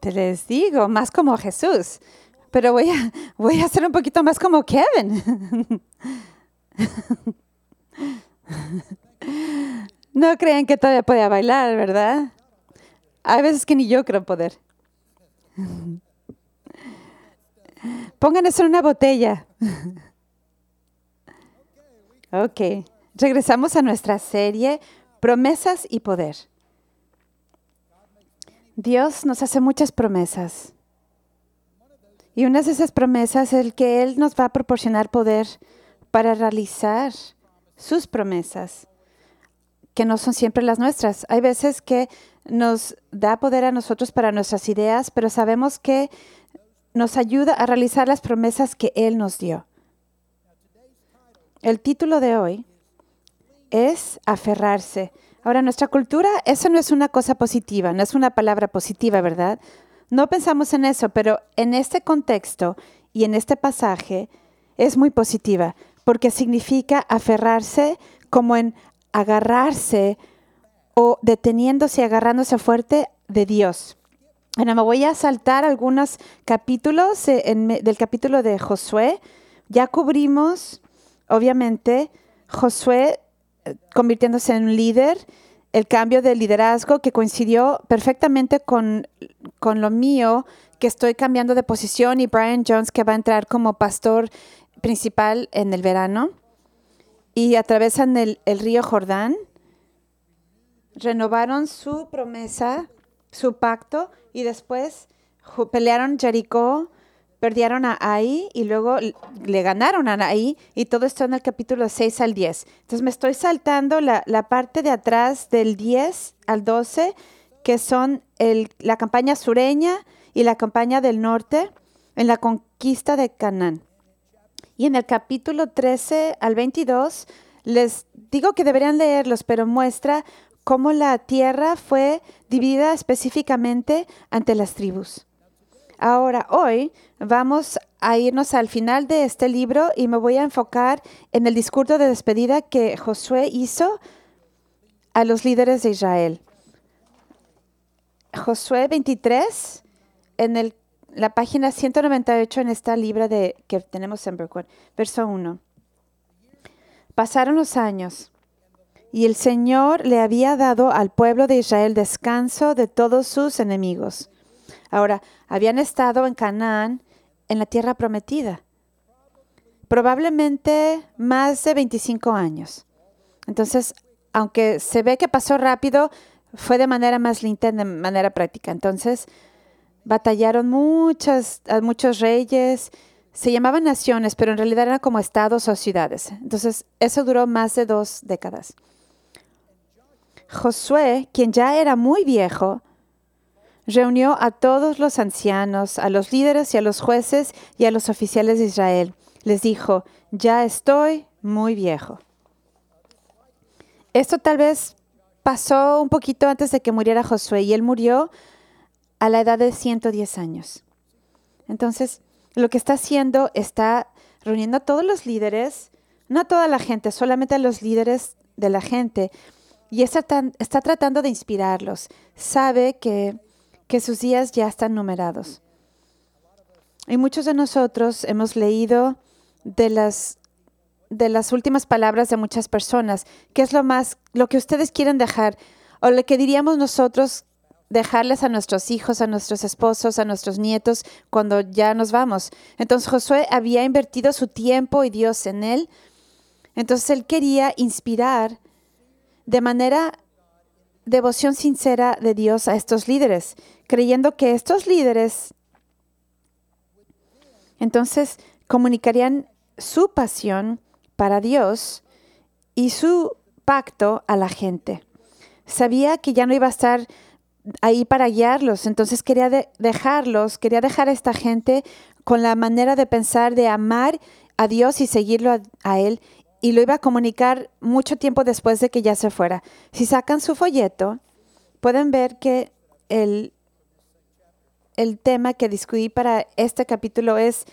Te les digo, más como Jesús. Pero voy a, voy a ser un poquito más como Kevin. No creen que todavía puede bailar, ¿verdad? Hay veces que ni yo creo poder. Pongan eso en una botella. Ok, regresamos a nuestra serie Promesas y Poder. Dios nos hace muchas promesas. Y una de esas promesas es el que Él nos va a proporcionar poder para realizar sus promesas, que no son siempre las nuestras. Hay veces que nos da poder a nosotros para nuestras ideas, pero sabemos que nos ayuda a realizar las promesas que Él nos dio. El título de hoy es aferrarse. Ahora, nuestra cultura, eso no es una cosa positiva, no es una palabra positiva, ¿verdad? No pensamos en eso, pero en este contexto y en este pasaje es muy positiva, porque significa aferrarse como en agarrarse o deteniéndose y agarrándose fuerte de Dios. Bueno, me voy a saltar algunos capítulos eh, del capítulo de Josué. Ya cubrimos, obviamente, Josué convirtiéndose en un líder, el cambio de liderazgo que coincidió perfectamente con, con lo mío, que estoy cambiando de posición, y Brian Jones, que va a entrar como pastor principal en el verano, y atravesan el, el río Jordán, renovaron su promesa, su pacto, y después pelearon Jericó, perdieron a Ai y luego le ganaron a Ai y todo esto en el capítulo 6 al 10. Entonces me estoy saltando la, la parte de atrás del 10 al 12, que son el- la campaña sureña y la campaña del norte en la conquista de Canaán. Y en el capítulo 13 al 22, les digo que deberían leerlos, pero muestra cómo la tierra fue dividida específicamente ante las tribus. Ahora, hoy vamos a irnos al final de este libro y me voy a enfocar en el discurso de despedida que Josué hizo a los líderes de Israel. Josué 23, en el- la página 198 en esta libra de, que tenemos en Brookwood, verso 1. Pasaron los años y el Señor le había dado al pueblo de Israel descanso de todos sus enemigos. Ahora, habían estado en Canaán, en la tierra prometida, probablemente más de 25 años. Entonces, aunque se ve que pasó rápido, fue de manera más lenta, de manera práctica. Entonces, batallaron muchos reyes, se llamaban naciones, pero en realidad eran como estados o ciudades. Entonces, eso duró más de dos décadas. Josué, quien ya era muy viejo, reunió a todos los ancianos, a los líderes y a los jueces y a los oficiales de Israel. Les dijo, ya estoy muy viejo. Esto tal vez pasó un poquito antes de que muriera Josué y él murió a la edad de 110 años. Entonces, lo que está haciendo está reuniendo a todos los líderes, no a toda la gente, solamente a los líderes de la gente, y está, está tratando de inspirarlos. Sabe que, que sus días ya están numerados. Y muchos de nosotros hemos leído de las de las últimas palabras de muchas personas, qué es lo más, lo que ustedes quieren dejar, o lo que diríamos nosotros dejarles a nuestros hijos, a nuestros esposos, a nuestros nietos cuando ya nos vamos. Entonces Josué había invertido su tiempo y Dios en él. Entonces él quería inspirar de manera devoción sincera de Dios a estos líderes, creyendo que estos líderes entonces comunicarían su pasión para Dios y su pacto a la gente. Sabía que ya no iba a estar ahí para guiarlos, entonces quería de- dejarlos, quería dejar a esta gente con la manera de pensar, de amar a Dios y seguirlo a Él, y lo iba a comunicar mucho tiempo después de que ya se fuera. Si sacan su folleto, pueden ver que el, el tema que discutí para este capítulo es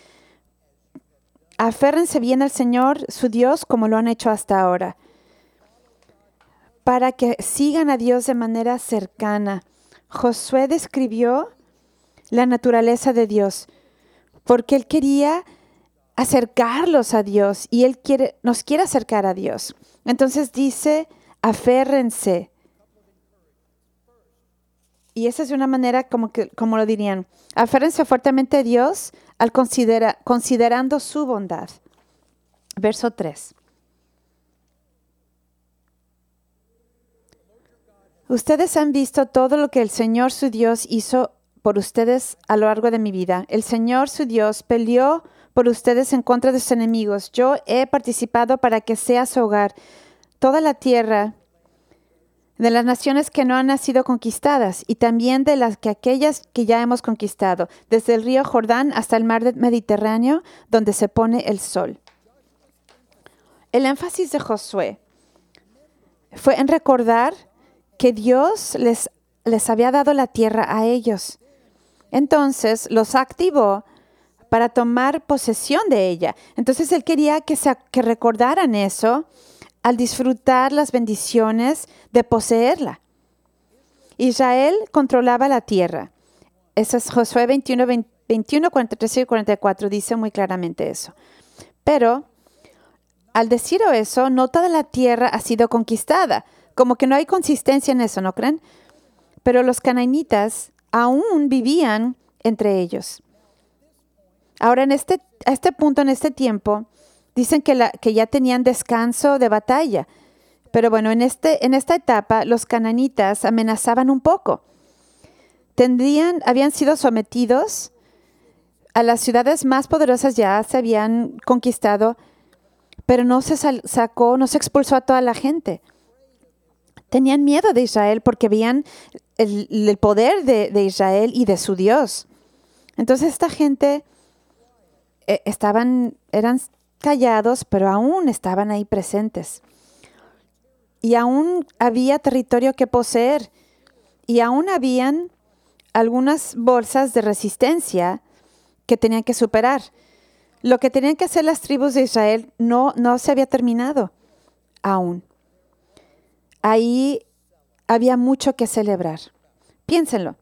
aférrense bien al Señor, su Dios, como lo han hecho hasta ahora, para que sigan a Dios de manera cercana. Josué describió la naturaleza de Dios, porque Él quería acercarlos a Dios y Él quiere, nos quiere acercar a Dios. Entonces dice, aférrense. Y esa es una manera como, que, como lo dirían, aférrense fuertemente a Dios al considera, considerando su bondad. Verso 3. Ustedes han visto todo lo que el Señor su Dios hizo por ustedes a lo largo de mi vida. El Señor su Dios peleó por ustedes en contra de sus enemigos. Yo he participado para que sea su hogar. Toda la tierra de las naciones que no han sido conquistadas y también de las que aquellas que ya hemos conquistado, desde el río Jordán hasta el mar Mediterráneo, donde se pone el sol. El énfasis de Josué fue en recordar que Dios les, les había dado la tierra a ellos. Entonces los activó para tomar posesión de ella. Entonces él quería que, se, recordaran eso al disfrutar las bendiciones de poseerla. Israel controlaba la tierra. Eso es Josué 21, 21, 43 y 44, dice muy claramente eso. Pero al decir eso, no toda la tierra ha sido conquistada. Como que no hay consistencia en eso, ¿no creen? Pero los cananitas aún vivían entre ellos. Ahora, en este, a este punto, en este tiempo, Dicen que, ya tenían descanso de batalla. Pero bueno, en, este, en esta etapa los cananitas amenazaban un poco. Tendrían, habían sido sometidos a las ciudades más poderosas ya se habían conquistado, pero no se sacó, no se expulsó a toda la gente. Tenían miedo de Israel porque veían el, poder de, de, Israel y de su Dios. Entonces esta gente eh, estaban, eran callados, pero aún estaban ahí presentes. Y aún había territorio que poseer. Y aún habían algunas bolsas de resistencia que tenían que superar. Lo que tenían que hacer las tribus de Israel no, no se había terminado aún. Ahí había mucho que celebrar. Piénsenlo.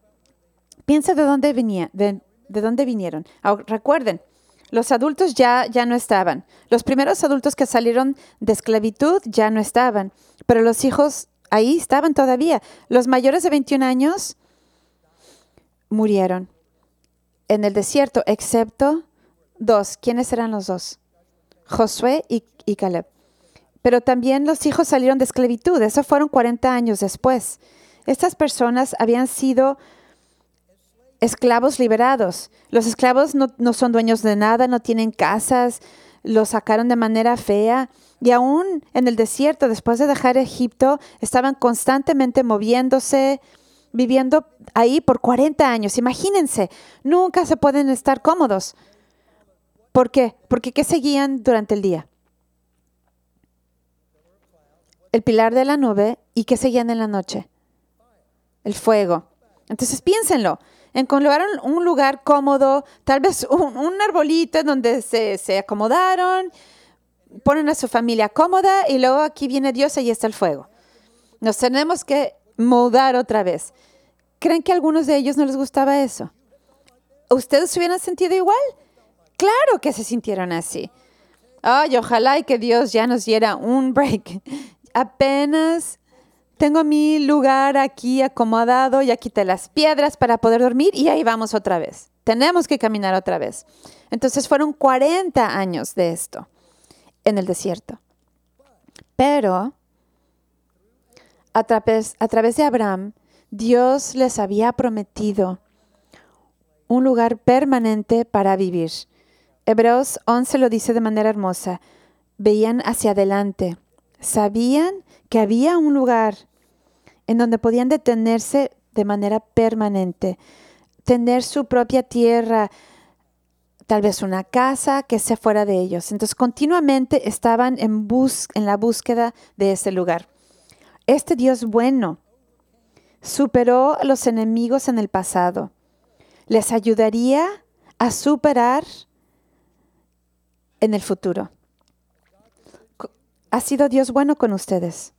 Piensen de dónde venía, de, de dónde vinieron. recuerden, los adultos ya, ya no estaban. Los primeros adultos que salieron de esclavitud ya no estaban, pero los hijos ahí estaban todavía. Los mayores de 21 años murieron en el desierto, excepto dos. ¿Quiénes eran los dos? Josué y, y Caleb. Pero también los hijos salieron de esclavitud. Eso fueron 40 años después. Estas personas habían sido esclavos liberados. Los esclavos no, son dueños de nada, no tienen casas, los sacaron de manera fea y aún en el desierto, después de dejar Egipto, estaban constantemente moviéndose, viviendo ahí por 40 años. Imagínense, nunca se pueden estar cómodos. ¿Por qué? Porque ¿qué seguían durante el día? El pilar de la nube y ¿qué seguían en la noche? El fuego. Entonces piénsenlo, encontraron un lugar cómodo, tal vez un, arbolito en donde se, se, acomodaron, ponen a su familia cómoda y luego aquí viene Dios y está el fuego. Nos tenemos que moldar otra vez. ¿Creen que a algunos de ellos no les gustaba eso? ¿Ustedes se hubieran sentido igual? Claro que se sintieron así. Ay, ojalá y que Dios ya nos diera un break. Apenas tengo mi lugar aquí acomodado, ya quité las piedras para poder dormir y ahí vamos otra vez. Tenemos que caminar otra vez. Entonces fueron 40 años de esto en el desierto. Pero a través, a través de Abraham, Dios les había prometido un lugar permanente para vivir. Hebreos 11 lo dice de manera hermosa. Veían hacia adelante, sabían que había un lugar en donde podían detenerse de manera permanente, tener su propia tierra, tal vez una casa que sea fuera de ellos. Entonces continuamente estaban en, la búsqueda de ese lugar. Este Dios bueno superó a los enemigos en el pasado. Les ayudaría a superar en el futuro. Ha sido Dios bueno con ustedes.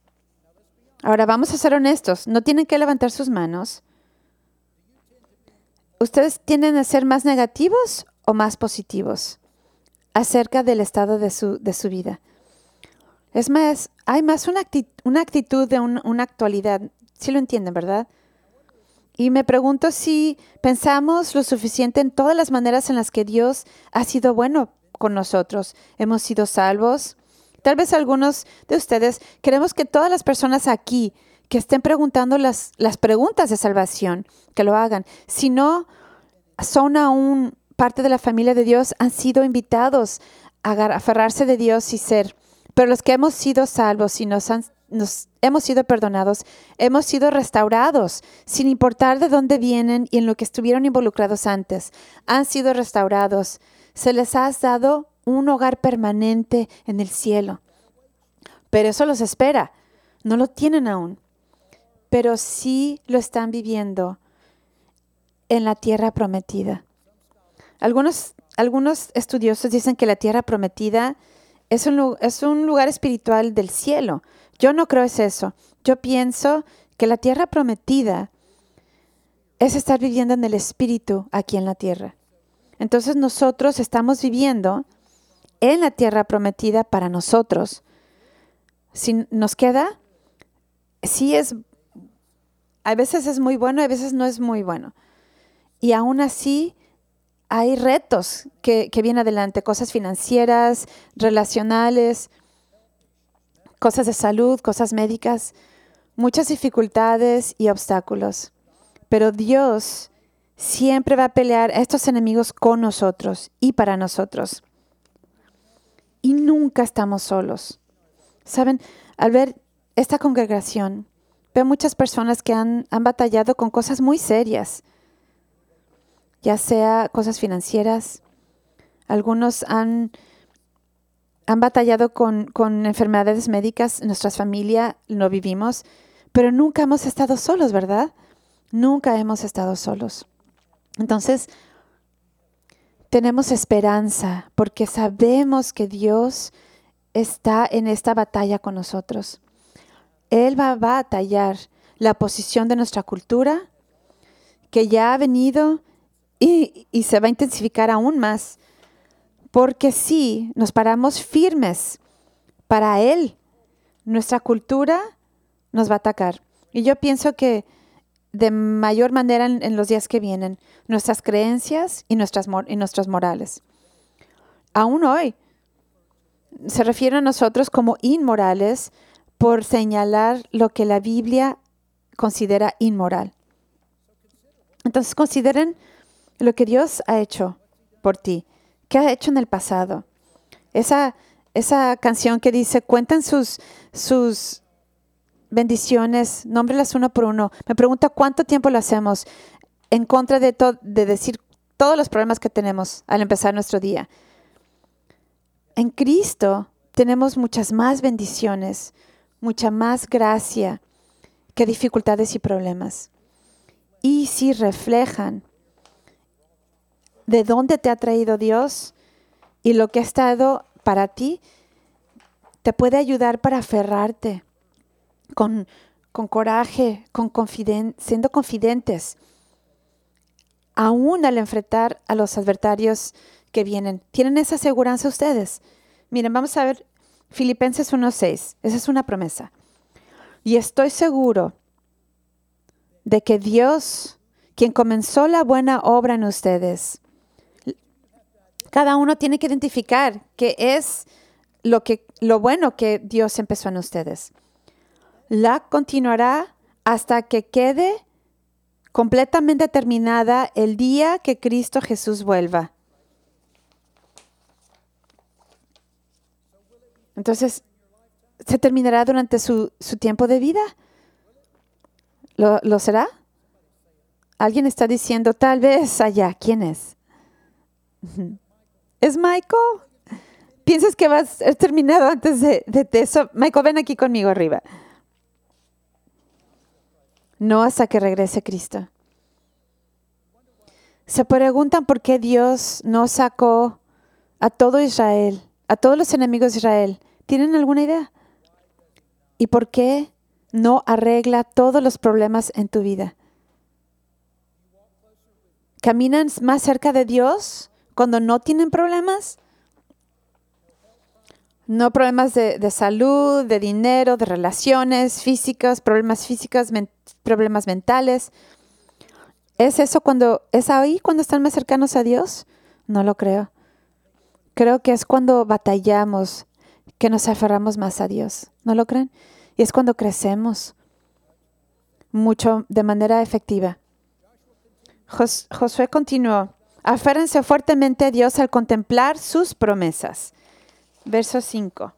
Ahora vamos a ser honestos, no tienen que levantar sus manos. ¿Ustedes tienden a ser más negativos o más positivos acerca del estado de su, de su vida? Es más, hay más una, actitud, de una actualidad. Si lo entienden, ¿verdad? Y me pregunto si pensamos lo suficiente en todas las maneras en las que Dios ha sido bueno con nosotros. Hemos sido salvos. Tal vez algunos de ustedes queremos que todas las personas aquí que estén preguntando las, las preguntas de salvación, que lo hagan. Si no son aún parte de la familia de Dios, han sido invitados a aferrarse de Dios y ser pero los que hemos sido salvos y nos, nos hemos sido perdonados, hemos sido restaurados, sin importar de dónde vienen y en lo que estuvieron involucrados antes, han sido restaurados. Se les ha dado un hogar permanente en el cielo. Pero eso los espera. No lo tienen aún. Pero sí lo están viviendo en la tierra prometida. Algunos, algunos estudiosos dicen que la tierra prometida es un, lugar espiritual del cielo. Yo no creo es eso. Yo pienso que la tierra prometida es estar viviendo en el espíritu aquí en la tierra. Entonces nosotros estamos viviendo en la tierra prometida para nosotros. Si nos queda, sí es, a veces es muy bueno, a veces no es muy bueno. Y aún así hay retos que, vienen adelante, cosas financieras, relacionales, cosas de salud, cosas médicas, muchas dificultades y obstáculos. Pero Dios siempre va a pelear a estos enemigos con nosotros y para nosotros. Y nunca estamos solos. Saben, al ver esta congregación, veo muchas personas que han, han batallado con cosas muy serias ya sea cosas financieras. Algunos han, han batallado con, con enfermedades médicas, nuestra familia lo vivimos, pero nunca hemos estado solos, ¿verdad? Nunca hemos estado solos. Entonces, tenemos esperanza porque sabemos que Dios está en esta batalla con nosotros. Él va a batallar la posición de nuestra cultura, que ya ha venido y, se va a intensificar aún más, porque si nos paramos firmes para Él, nuestra cultura nos va a atacar. Y yo pienso que de mayor manera en, los días que vienen, nuestras creencias y nuestras, y nuestros morales. Aún hoy se refiere a nosotros como inmorales por señalar lo que la Biblia considera inmoral. Entonces consideren lo que Dios ha hecho por ti, qué ha hecho en el pasado. Esa, esa canción que dice, cuentan sus, sus bendiciones, nómbrelas uno por uno. Me pregunta cuánto tiempo lo hacemos en contra de, de decir todos los problemas que tenemos al empezar nuestro día. En Cristo tenemos muchas más bendiciones, mucha más gracia que dificultades y problemas. Y si reflejan de dónde te ha traído Dios y lo que ha estado para ti, te puede ayudar para aferrarte con, con coraje, siendo confidentes, aún al enfrentar a los adversarios que vienen. ¿Tienen esa seguridad ustedes? Miren, vamos a ver Filipenses 1.6. Esa es una promesa. Y estoy seguro de que Dios, quien comenzó la buena obra en ustedes, cada uno tiene que identificar qué es lo, que, lo bueno que Dios empezó en ustedes. La continuará hasta que quede completamente terminada el día que Cristo Jesús vuelva. Entonces, ¿se terminará durante su, tiempo de vida? ¿Lo, ¿Lo, será? Alguien está diciendo, tal vez allá. ¿Quién es? ¿Es Michael? ¿Piensas que vas a terminado antes de, eso? Michael, ven aquí conmigo arriba. No hasta que regrese Cristo. Se preguntan por qué Dios no sacó a todo Israel, a todos los enemigos de Israel. ¿Tienen alguna idea? ¿Y por qué no arregla todos los problemas en tu vida? caminan más cerca de Dios cuando no tienen problemas. No problemas de, de salud, de dinero, de relaciones físicas, problemas físicos, men- problemas mentales. ¿Es eso cuando es ahí cuando están más cercanos a Dios? No lo creo. Creo que es cuando batallamos que nos aferramos más a Dios. ¿No lo creen? Y es cuando crecemos mucho de manera efectiva. Jos- Josué continuó, aférrense fuertemente a Dios al contemplar sus promesas. Verso 5.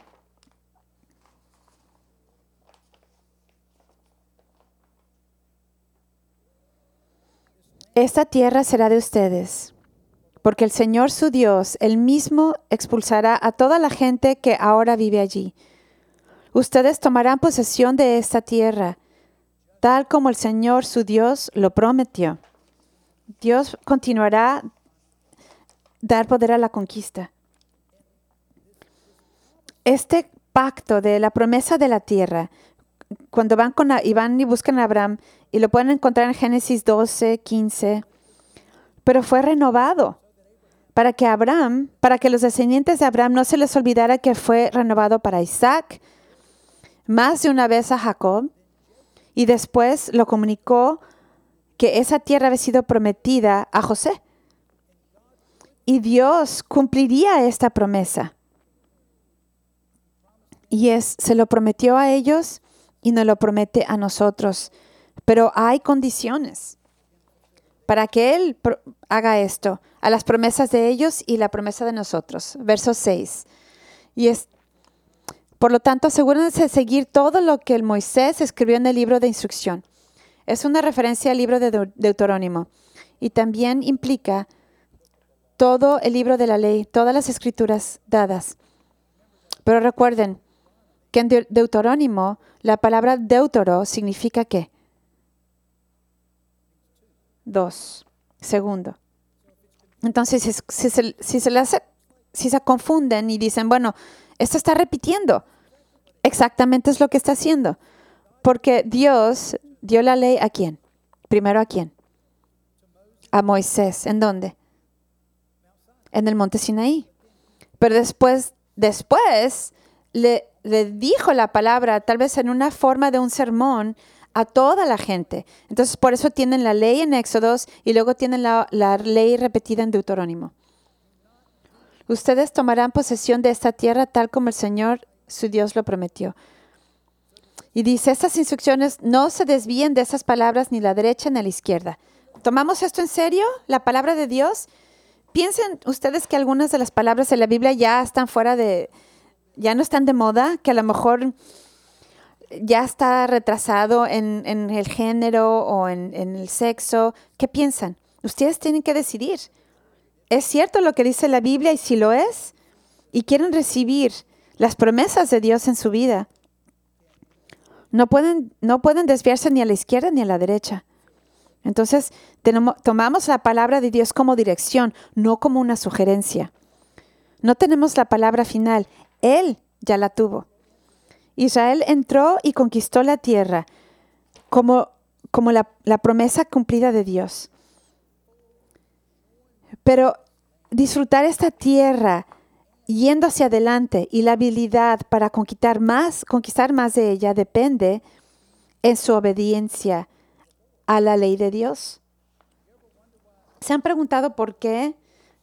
Esta tierra será de ustedes, porque el Señor su Dios, el mismo, expulsará a toda la gente que ahora vive allí. Ustedes tomarán posesión de esta tierra, tal como el Señor su Dios lo prometió. Dios continuará dar poder a la conquista. Este pacto de la promesa de la tierra, cuando van con y van y buscan a Abraham, y lo pueden encontrar en Génesis 12, 15, pero fue renovado para que Abraham, para que los descendientes de Abraham no se les olvidara que fue renovado para Isaac, más de una vez a Jacob, y después lo comunicó que esa tierra había sido prometida a José. Y Dios cumpliría esta promesa. Y es, se lo prometió a ellos y nos lo promete a nosotros. Pero hay condiciones para que Él haga esto, a las promesas de ellos y la promesa de nosotros. Verso 6. Y es, por lo tanto, asegúrense de seguir todo lo que el Moisés escribió en el libro de instrucción. Es una referencia al libro de Deu- Deuterónimo y también implica todo el libro de la ley, todas las escrituras dadas. Pero recuerden en Deu- Deuterónimo la palabra deutero significa qué? Dos. Segundo. Entonces, si, se, si se si se confunden y dicen, bueno, esto está repitiendo, exactamente es lo que está haciendo. Porque Dios dio la ley a quién? Primero a quién? A Moisés. ¿En dónde? En el monte Sinaí. Pero después, después le, le dijo la palabra, tal vez en una forma de un sermón, a toda la gente. Entonces, por eso tienen la ley en Éxodos y luego tienen la, ley repetida en Deuterónimo. Ustedes tomarán posesión de esta tierra tal como el Señor, su Dios, lo prometió. Y dice, estas instrucciones no se desvíen de esas palabras ni la derecha ni la izquierda. ¿Tomamos esto en serio? ¿La palabra de Dios? Piensen ustedes que algunas de las palabras de la Biblia ya están fuera de, ya no están de moda, que a lo mejor ya está retrasado en, el género o en, el sexo. ¿Qué piensan? Ustedes tienen que decidir. ¿Es cierto lo que dice la Biblia y si lo es? Y quieren recibir las promesas de Dios en su vida. No pueden, no pueden desviarse ni a la izquierda ni a la derecha. Entonces, tomamos la palabra de Dios como dirección, no como una sugerencia. No tenemos la palabra final. Él ya la tuvo. Israel entró y conquistó la tierra como, como la, la promesa cumplida de Dios. Pero disfrutar esta tierra yendo hacia adelante y la habilidad para conquistar más, conquistar más de ella depende en su obediencia a la ley de Dios. ¿Se han preguntado por qué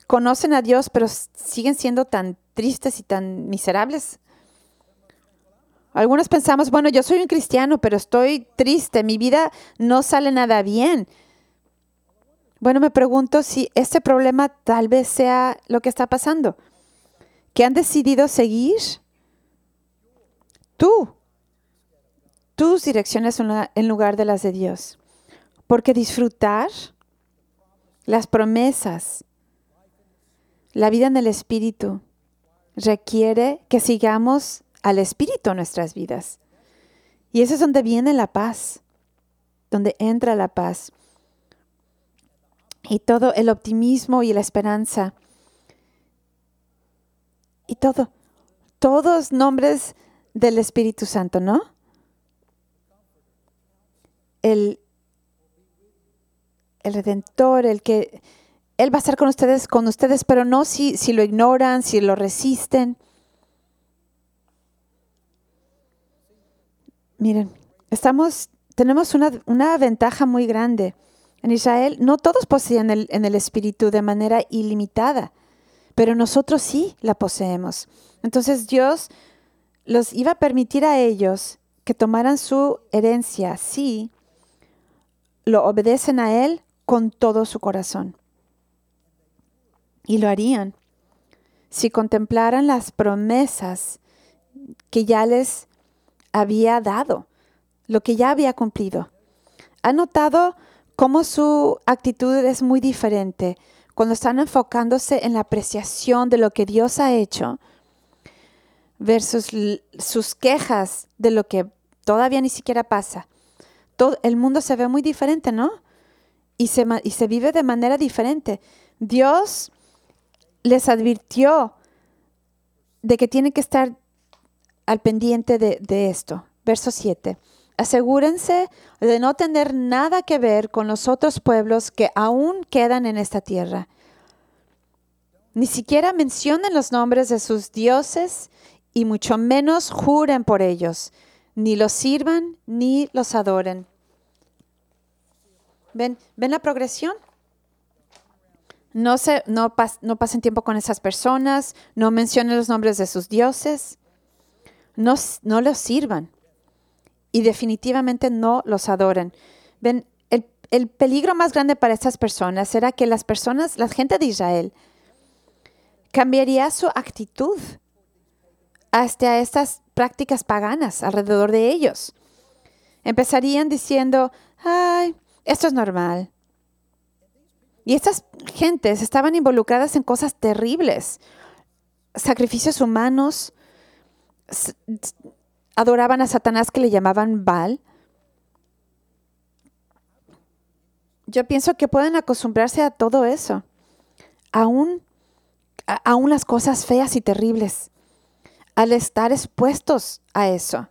conocen a Dios pero siguen siendo tan tristes y tan miserables? Algunos pensamos, bueno, yo soy un cristiano, pero estoy triste, mi vida no sale nada bien. Bueno, me pregunto si este problema tal vez sea lo que está pasando. Que han decidido seguir tú, tus direcciones en lugar de las de Dios. Porque disfrutar las promesas, la vida en el Espíritu, requiere que sigamos al Espíritu en nuestras vidas. Y eso es donde viene la paz, donde entra la paz. Y todo el optimismo y la esperanza. Y todo, todos nombres del Espíritu Santo, ¿no? El, el redentor, el que Él va a estar con ustedes, con ustedes, pero no si, si lo ignoran, si lo resisten. Miren, estamos, tenemos una, una ventaja muy grande. En Israel no todos poseen el, en el Espíritu de manera ilimitada, pero nosotros sí la poseemos. Entonces Dios los iba a permitir a ellos que tomaran su herencia si lo obedecen a Él con todo su corazón. Y lo harían si contemplaran las promesas que ya les había dado, lo que ya había cumplido. ¿Ha notado cómo su actitud es muy diferente cuando están enfocándose en la apreciación de lo que Dios ha hecho versus sus quejas de lo que todavía ni siquiera pasa? Todo, el mundo se ve muy diferente, ¿no? Y se, y se vive de manera diferente. Dios les advirtió de que tienen que estar al pendiente de, esto. Verso 7. Asegúrense de no tener nada que ver con los otros pueblos que aún quedan en esta tierra. Ni siquiera mencionen los nombres de sus dioses y mucho menos juren por ellos. Ni los sirvan ni los adoren. ¿Ven, ¿ven la progresión? No, se, no, no pasen tiempo con esas personas, no mencionen los nombres de sus dioses no, no los sirvan y definitivamente no los adoren. Ven, el, el, peligro más grande para estas personas era que las personas, la gente de Israel, cambiaría su actitud hasta estas prácticas paganas alrededor de ellos. Empezarían diciendo, ay, esto es normal. Y estas gentes estaban involucradas en cosas terribles, sacrificios humanos, adoraban a Satanás que le llamaban Baal. Yo pienso que pueden acostumbrarse a todo eso, aún, aún las cosas feas y terribles, al estar expuestos a eso.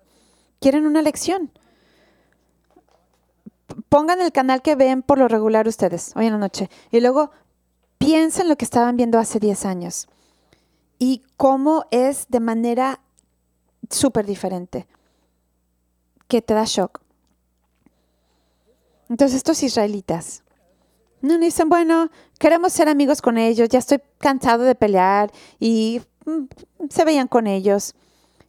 ¿Quieren una lección? Pongan el canal que ven por lo regular ustedes hoy en la noche y luego piensen lo que estaban viendo hace 10 años y cómo es de manera súper diferente, que te da shock. Entonces estos israelitas no dicen, bueno, queremos ser amigos con ellos, ya estoy cansado de pelear y mm, se veían con ellos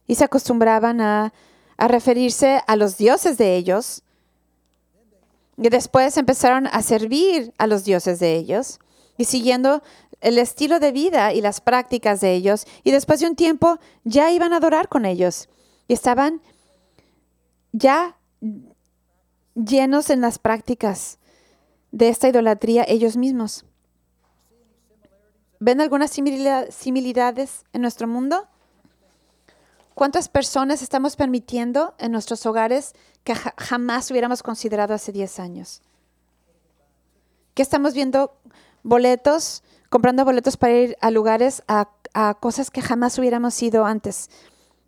y se acostumbraban a, a referirse a los dioses de ellos. Y después empezaron a servir a los dioses de ellos y siguiendo el estilo de vida y las prácticas de ellos, y después de un tiempo ya iban a adorar con ellos. Y estaban ya llenos en las prácticas de esta idolatría ellos mismos. ¿Ven algunas similitudes en nuestro mundo? ¿Cuántas personas estamos permitiendo en nuestros hogares que jamás hubiéramos considerado hace 10 años? ¿Qué estamos viendo boletos comprando boletos para ir a lugares, a, cosas que jamás hubiéramos ido antes.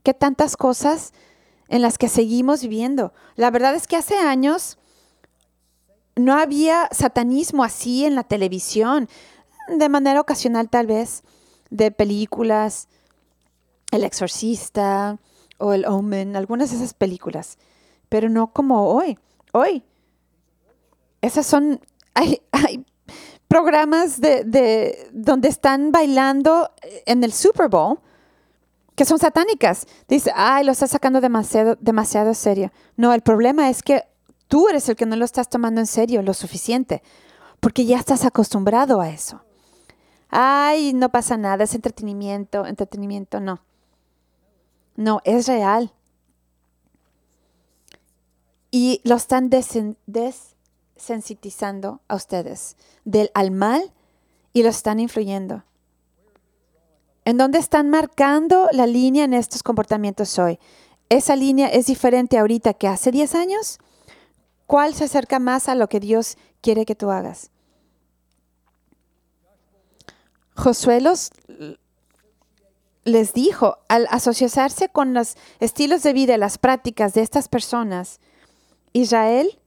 ¿Qué tantas cosas en las que seguimos viviendo? La verdad es que hace años no había satanismo así en la televisión, de manera ocasional tal vez, de películas, El Exorcista o El Omen, algunas de esas películas, pero no como hoy. Hoy, esas son, hay, hay programas de, donde están bailando en el Super Bowl que son satánicas. Dice, ay, lo estás sacando demasiado, demasiado serio. No, el problema es que tú eres el que no lo estás tomando en serio lo suficiente, porque ya estás acostumbrado a eso. Ay, no pasa nada, es entretenimiento, entretenimiento, no. No, es real. Y lo están des, sensitizando a ustedes del al mal y lo están influyendo. ¿En dónde están marcando la línea en estos comportamientos hoy? ¿Esa línea es diferente ahorita que hace 10 años? ¿Cuál se acerca más a lo que Dios quiere que tú hagas? Josué les dijo, al asociarse con los estilos de vida y las prácticas de estas personas, Israel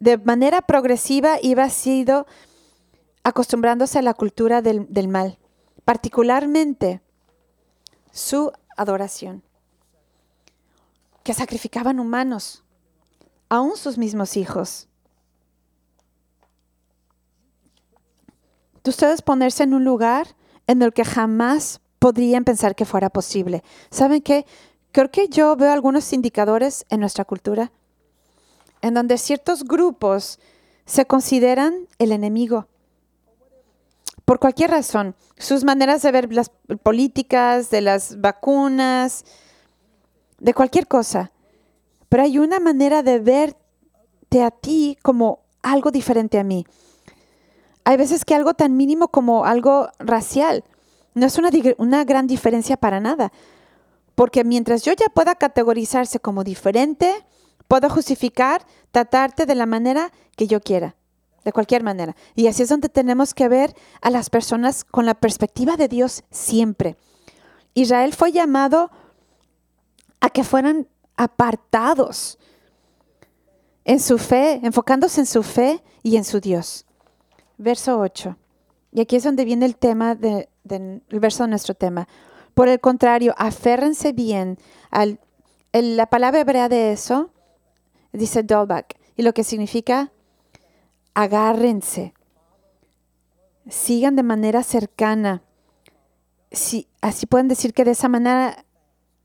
de manera progresiva iba sido acostumbrándose a la cultura del, del mal, particularmente su adoración, que sacrificaban humanos, aún sus mismos hijos. Ustedes ponerse en un lugar en el que jamás podrían pensar que fuera posible. ¿Saben qué? Creo que yo veo algunos indicadores en nuestra cultura en donde ciertos grupos se consideran el enemigo. Por cualquier razón, sus maneras de ver las políticas, de las vacunas, de cualquier cosa. Pero hay una manera de verte a ti como algo diferente a mí. Hay veces que algo tan mínimo como algo racial no es una, una gran diferencia para nada. Porque mientras yo ya pueda categorizarse como diferente, puedo justificar tratarte de la manera que yo quiera, de cualquier manera. Y así es donde tenemos que ver a las personas con la perspectiva de Dios siempre. Israel fue llamado a que fueran apartados en su fe, enfocándose en su fe y en su Dios. Verso 8. Y aquí es donde viene el tema del verso de nuestro tema. Por el contrario, aférrense bien al la palabra hebrea de eso dice Dolbach, y lo que significa agárrense, sigan de manera cercana. Si, así pueden decir que de esa manera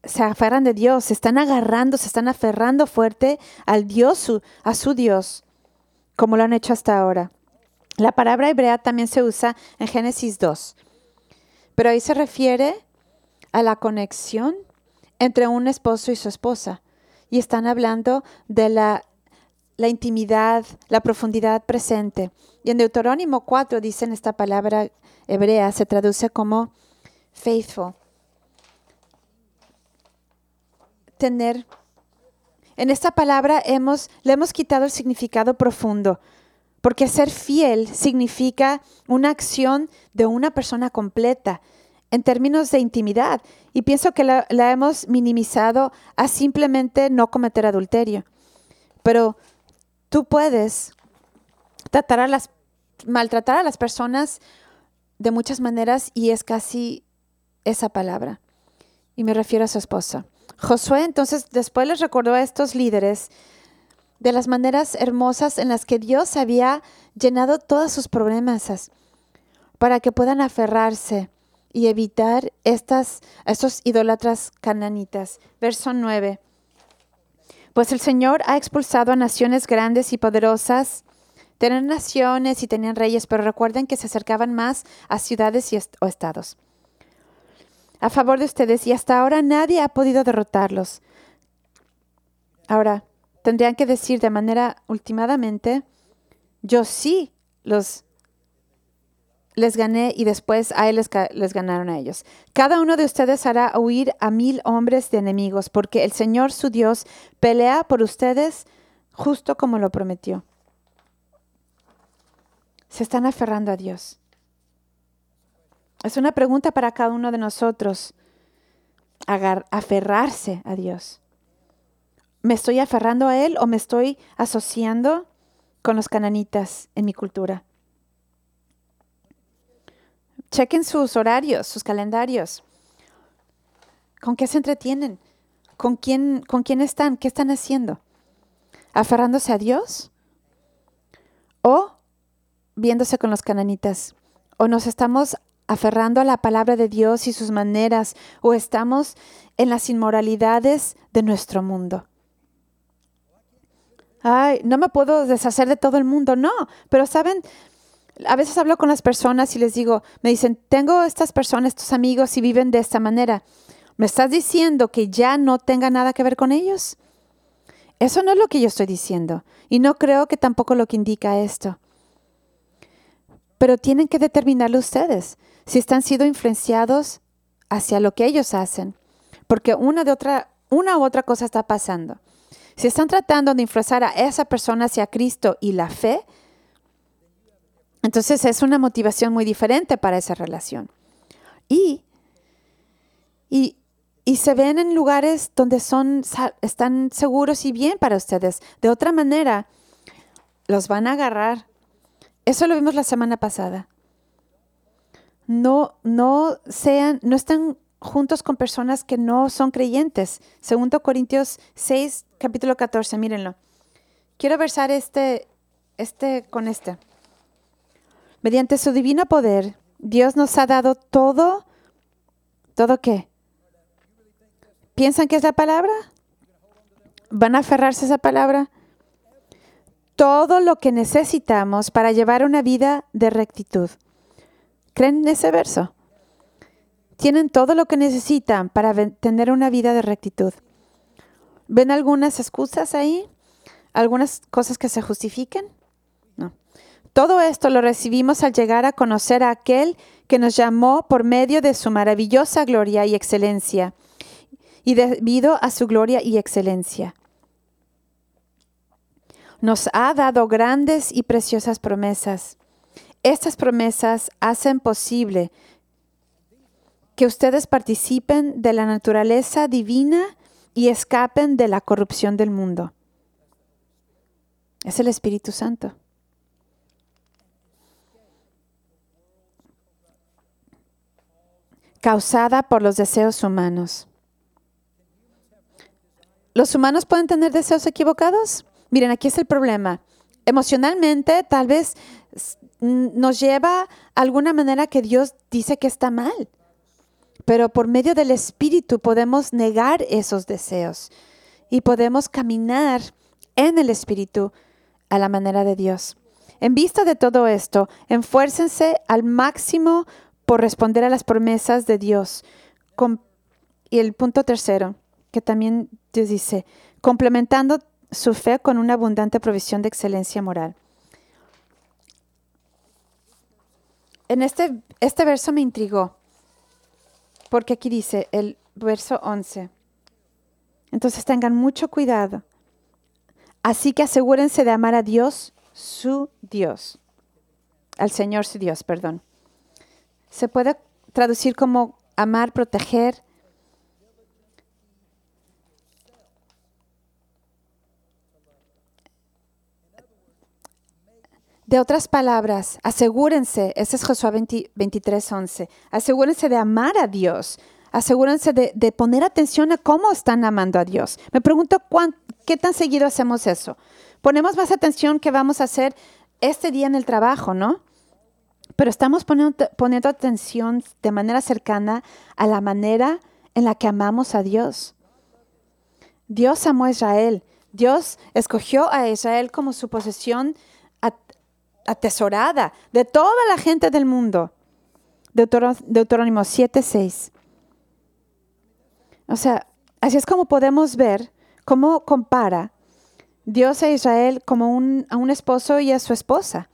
se aferran de Dios, se están agarrando, se están aferrando fuerte al Dios, a su Dios, como lo han hecho hasta ahora. La palabra hebrea también se usa en Génesis 2, pero ahí se refiere a la conexión entre un esposo y su esposa. Y están hablando de la, intimidad, la profundidad presente. Y en Deuterónimo 4 dicen esta palabra hebrea, se traduce como faithful. Tener. En esta palabra hemos, le hemos quitado el significado profundo, porque ser fiel significa una acción de una persona completa en términos de intimidad. Y pienso que la, hemos minimizado a simplemente no cometer adulterio. Pero tú puedes tratar maltratar a las personas de muchas maneras y es casi esa palabra. Y me refiero a su esposa. Josué entonces después les recordó a estos líderes de las maneras hermosas en las que Dios había llenado todos sus problemas para que puedan aferrarse y evitar estas, estos idólatras cananitas. Verso 9. Pues el Señor ha expulsado a naciones grandes y poderosas. Tenían naciones y tenían reyes, pero recuerden que se acercaban más a ciudades y o estados. A favor de ustedes, y hasta ahora nadie ha podido derrotarlos. Ahora, tendrían que decir de manera ultimadamente, yo sí los les gané y después a él les, ganaron a ellos. Cada uno de ustedes hará huir a mil hombres de enemigos, porque el Señor su Dios pelea por ustedes justo como lo prometió. Se están aferrando a Dios. Es una pregunta para cada uno de nosotros. aferrarse a Dios. ¿Me estoy aferrando a Él o me estoy asociando con los cananitas en mi cultura? chequen sus horarios, sus calendarios. ¿Con qué se entretienen? ¿Con quién, ¿Con quién están? ¿Qué están haciendo? ¿Aferrándose a Dios? ¿O viéndose con los cananitas? ¿O nos estamos aferrando a la palabra de Dios y sus maneras? ¿O estamos en las inmoralidades de nuestro mundo? Ay, no me puedo deshacer de todo el mundo, no, pero saben, a veces hablo con las personas y les digo, me dicen, tengo estas personas, estos amigos y viven de esta manera. ¿Me estás diciendo que ya no tenga nada que ver con ellos? Eso no es lo que yo estoy diciendo y no creo que tampoco lo que indica esto. Pero tienen que determinarlo ustedes si están siendo influenciados hacia lo que ellos hacen, porque una de otra una u otra cosa está pasando. Si están tratando de influenciar a esa persona hacia Cristo y la fe, entonces es una motivación muy diferente para esa relación. Y, y, se ven en lugares donde son, están seguros y bien para ustedes. De otra manera, los van a agarrar. Eso lo vimos la semana pasada. No, no sean, no están juntos con personas que no son creyentes. Segundo Corintios 6, capítulo 14, mírenlo. Quiero versar este, este con este. Mediante su divino poder, Dios nos ha dado todo, ¿todo qué? ¿Piensan que es la palabra? ¿Van a aferrarse a esa palabra? Todo lo que necesitamos para llevar una vida de rectitud. ¿Creen en ese verso? Tienen todo lo que necesitan para tener una vida de rectitud. ¿Ven algunas excusas ahí? ¿Algunas cosas que se justifiquen? No. Todo esto lo recibimos al llegar a conocer a aquel que nos llamó por medio de su maravillosa gloria y excelencia, y debido a su gloria y excelencia. Nos ha dado grandes y preciosas promesas. Estas promesas hacen posible que ustedes participen de la naturaleza divina y escapen de la corrupción del mundo. Es el Espíritu Santo. causada por los deseos humanos. ¿Los humanos pueden tener deseos equivocados? Miren, aquí es el problema. Emocionalmente, tal vez nos lleva a alguna manera que Dios dice que está mal pero por medio del Espíritu podemos negar esos deseos y podemos caminar en el Espíritu a la manera de Dios. En vista de todo esto, enfuércense al máximo por responder a las promesas de Dios. y el punto tercero, que también Dios dice, complementando su fe con una abundante provisión de excelencia moral. En este, este verso me intrigó porque aquí dice el verso 11. Entonces tengan mucho cuidado. Así que asegúrense de amar a Dios, su Dios. Al Señor, su Dios, perdón. Se puede traducir como amar, proteger, De otras palabras, asegúrense, ese es Josué 23, 11, asegúrense de amar a Dios, asegúrense de, poner atención a cómo están amando a Dios. Me pregunto qué tan seguido hacemos eso. Ponemos más atención que vamos a hacer este día en el trabajo, ¿no? Pero estamos poniendo atención de manera cercana a la manera en la que amamos a Dios. Dios amó a Israel. Dios escogió a Israel como su posesión atesorada de toda la gente del mundo. Deuterónimo 7:6. O sea, así es como podemos ver cómo compara Dios a Israel como a un esposo y a su esposa.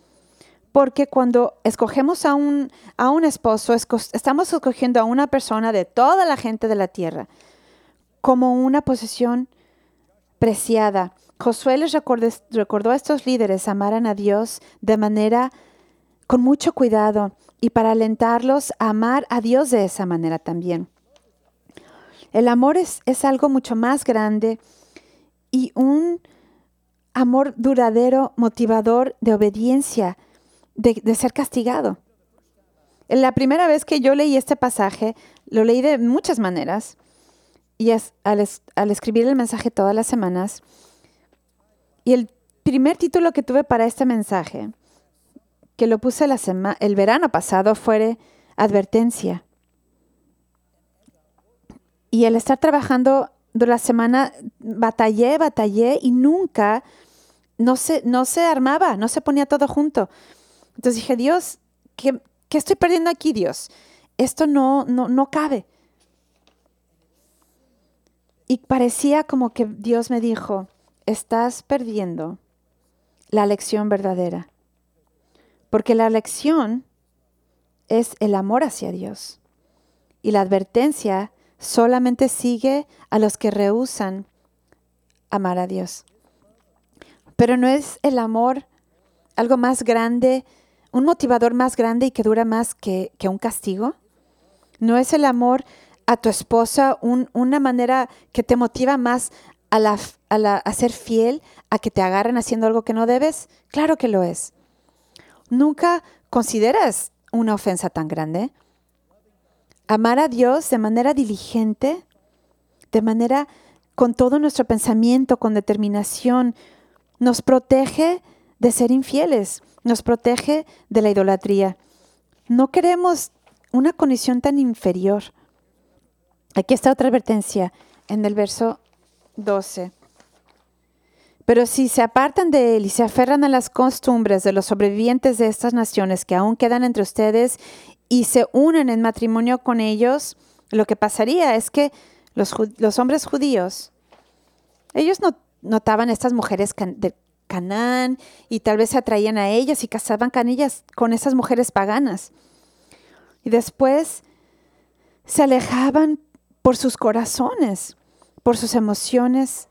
Porque cuando escogemos a un, a un esposo, estamos escogiendo a una persona de toda la gente de la tierra como una posesión preciada Josué les recordó, a estos líderes amaran a Dios de manera con mucho cuidado y para alentarlos a amar a Dios de esa manera también. El amor es, es algo mucho más grande y un amor duradero, motivador de obediencia, de, ser castigado. La primera vez que yo leí este pasaje, lo leí de muchas maneras, y es, al escribir el mensaje todas las semanas, y el primer título que tuve para este mensaje, que lo puse la el verano pasado, fue Advertencia. Y el estar trabajando durante la semana, batallé, batallé y nunca, no se, no se armaba, no se ponía todo junto. Entonces dije, Dios, ¿qué, qué estoy perdiendo aquí, Dios? Esto no, no, no cabe. Y parecía como que Dios me dijo, estás perdiendo la lección verdadera. Porque la lección es el amor hacia Dios. Y la advertencia solamente sigue a los que rehusan amar a Dios. Pero no es el amor algo más grande, un motivador más grande y que dura más que, un castigo. No es el amor a tu esposa una manera que te motiva más a, la, a, ser fiel a que te agarren haciendo algo que no debes? Claro que lo es. Nunca consideras una ofensa tan grande. Amar a Dios de manera diligente, de manera con todo nuestro pensamiento, con determinación, nos protege de ser infieles, nos protege de la idolatría. No queremos una condición tan inferior. Aquí está otra advertencia en el verso 12. Pero si se apartan de él y se aferran a las costumbres de los sobrevivientes de estas naciones que aún quedan entre ustedes y se unen en matrimonio con ellos, lo que pasaría es que los, hombres judíos, ellos no, notaban estas mujeres de Canaán y tal vez se atraían a ellas y casaban con ellas, con esas mujeres paganas. Y después se alejaban por sus corazones, por sus emociones,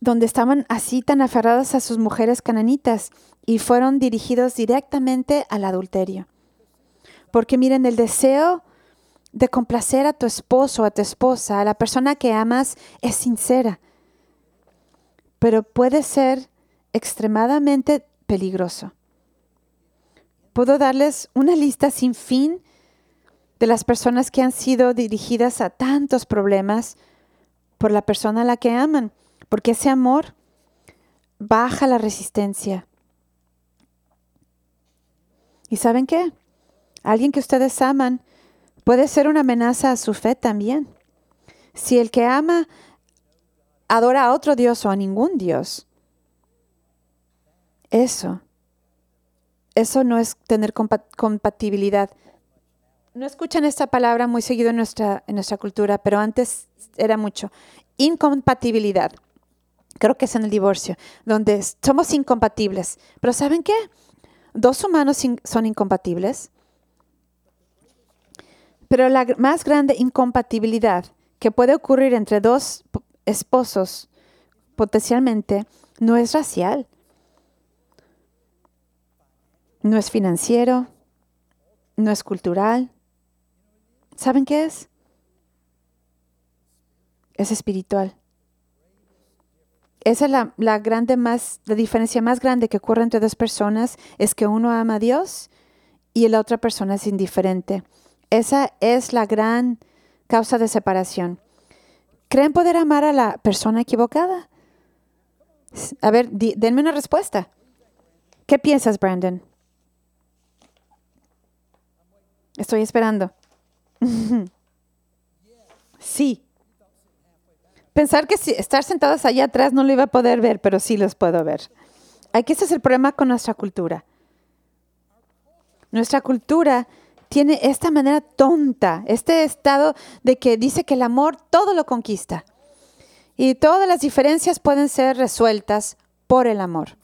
donde estaban así tan aferradas a sus mujeres cananitas y fueron dirigidos directamente al adulterio. Porque miren, el deseo de complacer a tu esposo, a tu esposa, a la persona que amas, es sincera, pero puede ser extremadamente peligroso. Puedo darles una lista sin fin de las personas que han sido dirigidas a tantos problemas por la persona a la que aman, porque ese amor baja la resistencia. ¿Y saben qué? Alguien que ustedes aman puede ser una amenaza a su fe también. Si el que ama adora a otro Dios o a ningún Dios, eso, eso no es tener compatibilidad. No escuchan esta palabra muy seguido en nuestra, en nuestra cultura, pero antes era mucho. Incompatibilidad. Creo que es en el divorcio, donde somos incompatibles. Pero ¿saben qué? Dos humanos son incompatibles pero la más grande incompatibilidad que puede ocurrir entre dos esposos potencialmente no es racial, no es financiero, no es cultural. ¿Saben qué es? Es espiritual. Esa es la, la, grande más, la diferencia más grande que ocurre entre dos personas, es que uno ama a Dios y la otra persona es indiferente. Esa es la gran causa de separación. ¿Creen poder amar a la persona equivocada? A ver, denme una respuesta. ¿Qué piensas, Brandon? Estoy esperando. sí. Pensar que si estar sentados allá atrás no lo iba a poder ver, pero sí los puedo ver. Aquí ese es el problema con nuestra cultura. Nuestra cultura tiene esta manera tonta, este estado de que dice que el amor todo lo conquista. Y todas las diferencias pueden ser resueltas por el amor.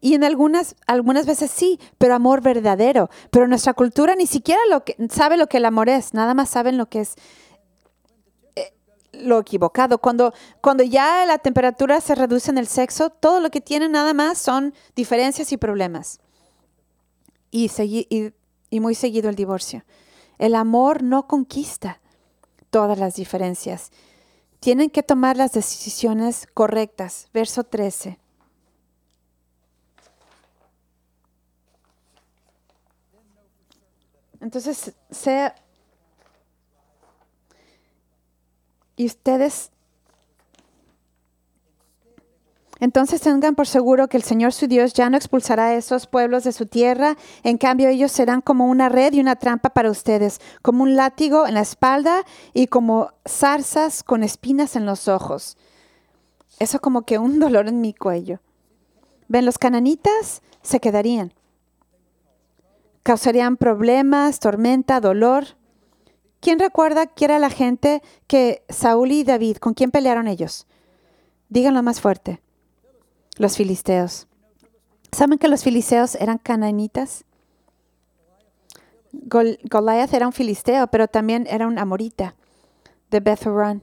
Y en algunas, algunas veces sí, pero amor verdadero. Pero nuestra cultura ni siquiera lo que, sabe lo que el amor es, nada más saben lo que es eh, lo equivocado. Cuando, cuando ya la temperatura se reduce en el sexo, todo lo que tienen nada más son diferencias y problemas. Y, y y muy seguido el divorcio. El amor no conquista todas las diferencias. Tienen que tomar las decisiones correctas. Verso 13. Entonces, sea... Y ustedes Entonces tengan por seguro que el Señor su Dios ya no expulsará a esos pueblos de su tierra, en cambio ellos serán como una red y una trampa para ustedes, como un látigo en la espalda y como zarzas con espinas en los ojos. Eso como que un dolor en mi cuello. Ven, los cananitas se quedarían. Causarían problemas, tormenta, dolor. ¿Quién recuerda que era la gente que Saúl y David, con quién pelearon ellos? Díganlo más fuerte los filisteos. ¿Saben que los filisteos eran cananitas? Goliath era un filisteo, pero también era un amorita de Bethoron.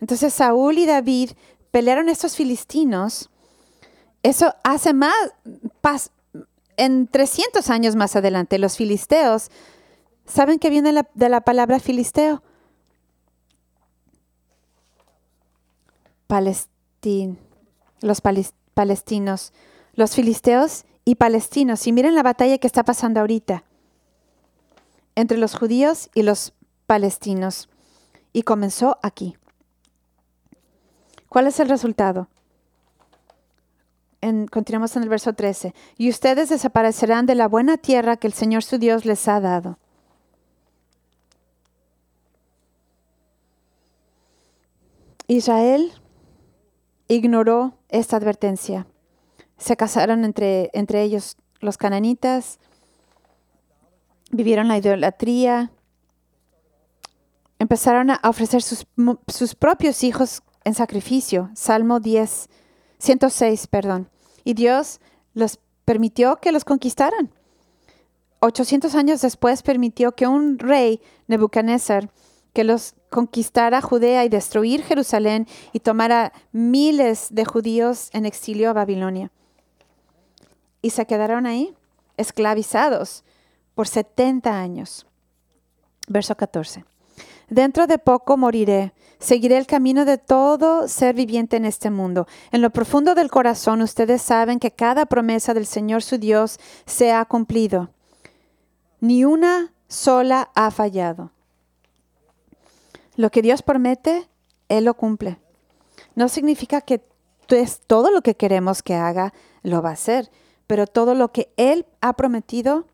Entonces Saúl y David pelearon estos filistinos. Eso hace más, en 300 años más adelante, los filisteos, ¿saben qué viene de la palabra filisteo? los palestinos, los filisteos y palestinos. Y miren la batalla que está pasando ahorita entre los judíos y los palestinos. Y comenzó aquí. ¿Cuál es el resultado? Continuamos en el verso 13. Y ustedes desaparecerán de la buena tierra que el Señor su Dios les ha dado. Israel ignoró esta advertencia. Se casaron entre, entre ellos los cananitas, vivieron la idolatría, empezaron a ofrecer sus, sus propios hijos en sacrificio. Salmo 10, 106, perdón. Y Dios los permitió que los conquistaran. 800 años después permitió que un rey, Nebuchadnezzar, que los conquistara Judea y destruir Jerusalén y tomara miles de judíos en exilio a Babilonia. Y se quedaron ahí, esclavizados por 70 años. Verso 14. Dentro de poco moriré. Seguiré el camino de todo ser viviente en este mundo. En lo profundo del corazón ustedes saben que cada promesa del Señor su Dios se ha cumplido. Ni una sola ha fallado. Lo que Dios promete, Él lo cumple. No significa que todo lo que queremos que haga, lo va a hacer, pero todo lo que Él ha prometido,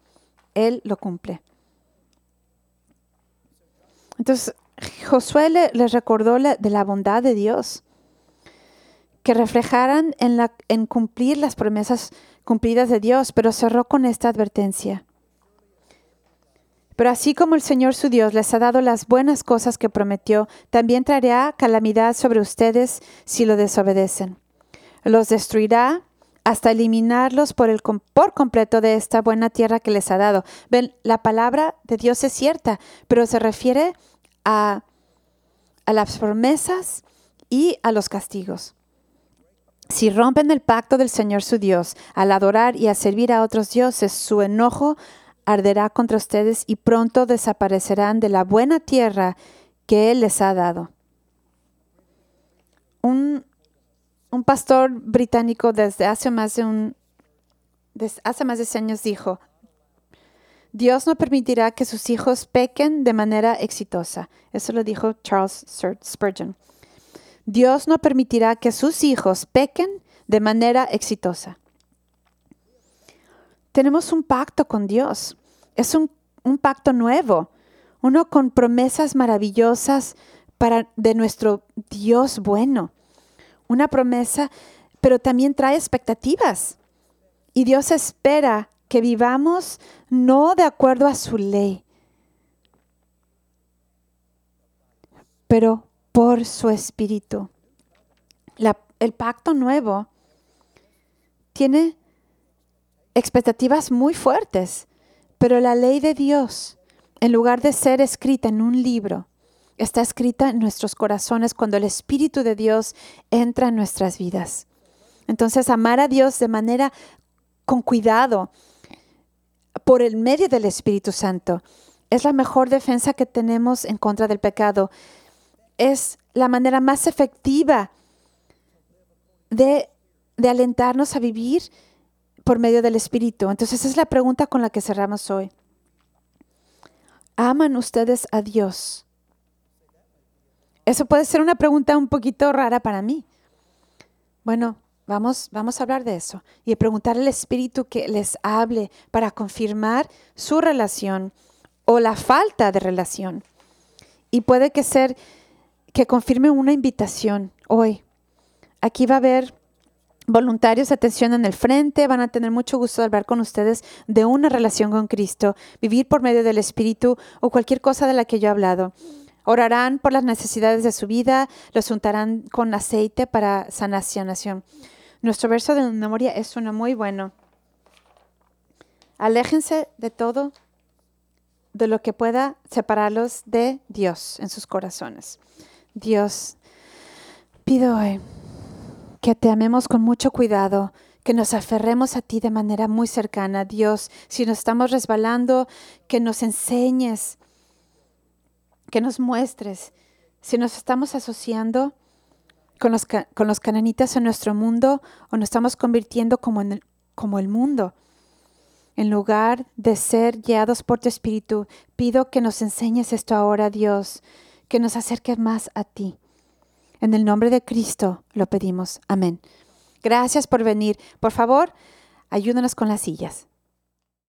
Él lo cumple. Entonces, Josué les recordó de la bondad de Dios, que reflejaran la, en cumplir las promesas cumplidas de Dios, pero cerró con esta advertencia. Pero así como el Señor su Dios les ha dado las buenas cosas que prometió, también traerá calamidad sobre ustedes si lo desobedecen. Los destruirá hasta eliminarlos por, el, por completo de esta buena tierra que les ha dado. Ven, la palabra de Dios es cierta, pero se refiere a, a las promesas y a los castigos. Si rompen el pacto del Señor su Dios al adorar y a servir a otros dioses, su enojo arderá contra ustedes y pronto desaparecerán de la buena tierra que Él les ha dado. Un, un pastor británico desde hace más de un desde hace más de años dijo, Dios no permitirá que sus hijos pequen de manera exitosa. Eso lo dijo Charles Spurgeon. Dios no permitirá que sus hijos pequen de manera exitosa. Tenemos un pacto con Dios. Es un, un pacto nuevo, uno con promesas maravillosas para, de nuestro Dios bueno una promesa, pero también trae expectativas. Y Dios espera que vivamos no de acuerdo a su ley, pero por su espíritu. el pacto nuevo tiene expectativas muy fuertes, pero la ley de Dios, en lugar de ser escrita en un libro, está escrita en nuestros corazones cuando el Espíritu de Dios entra en nuestras vidas. Entonces, amar a Dios de manera con cuidado por el medio del Espíritu Santo es la mejor defensa que tenemos en contra del pecado. Es la manera más efectiva de, alentarnos a vivir por medio del Espíritu. Entonces, esa es la pregunta con la que cerramos hoy. ¿Aman ustedes a Dios? Eso puede ser una pregunta un poquito rara para mí. Bueno, vamos, vamos a hablar de eso y preguntar al Espíritu que les hable para confirmar su relación o la falta de relación. Y puede que ser que confirme una invitación hoy. Aquí va a haber voluntarios atención en el frente, van a tener mucho gusto de hablar con ustedes de una relación con Cristo, vivir por medio del Espíritu o cualquier cosa de la que yo he hablado. Orarán por las necesidades de su vida, los untarán con aceite para sanación. Nuestro verso de memoria es uno muy bueno. Aléjense de todo de lo que pueda separarlos de Dios en sus corazones. Dios, pido hoy que te amemos con mucho cuidado, que nos aferremos a ti de manera muy cercana. Dios, si nos estamos resbalando, que nos enseñes que nos muestres si nos estamos asociando con los, con los cananitas en nuestro mundo o nos estamos convirtiendo como, en el, como el mundo. En lugar de ser guiados por tu Espíritu, pido que nos enseñes esto ahora, Dios, que nos acerques más a ti. En el nombre de Cristo lo pedimos. Amén. Gracias por venir. Por favor, ayúdanos con las sillas.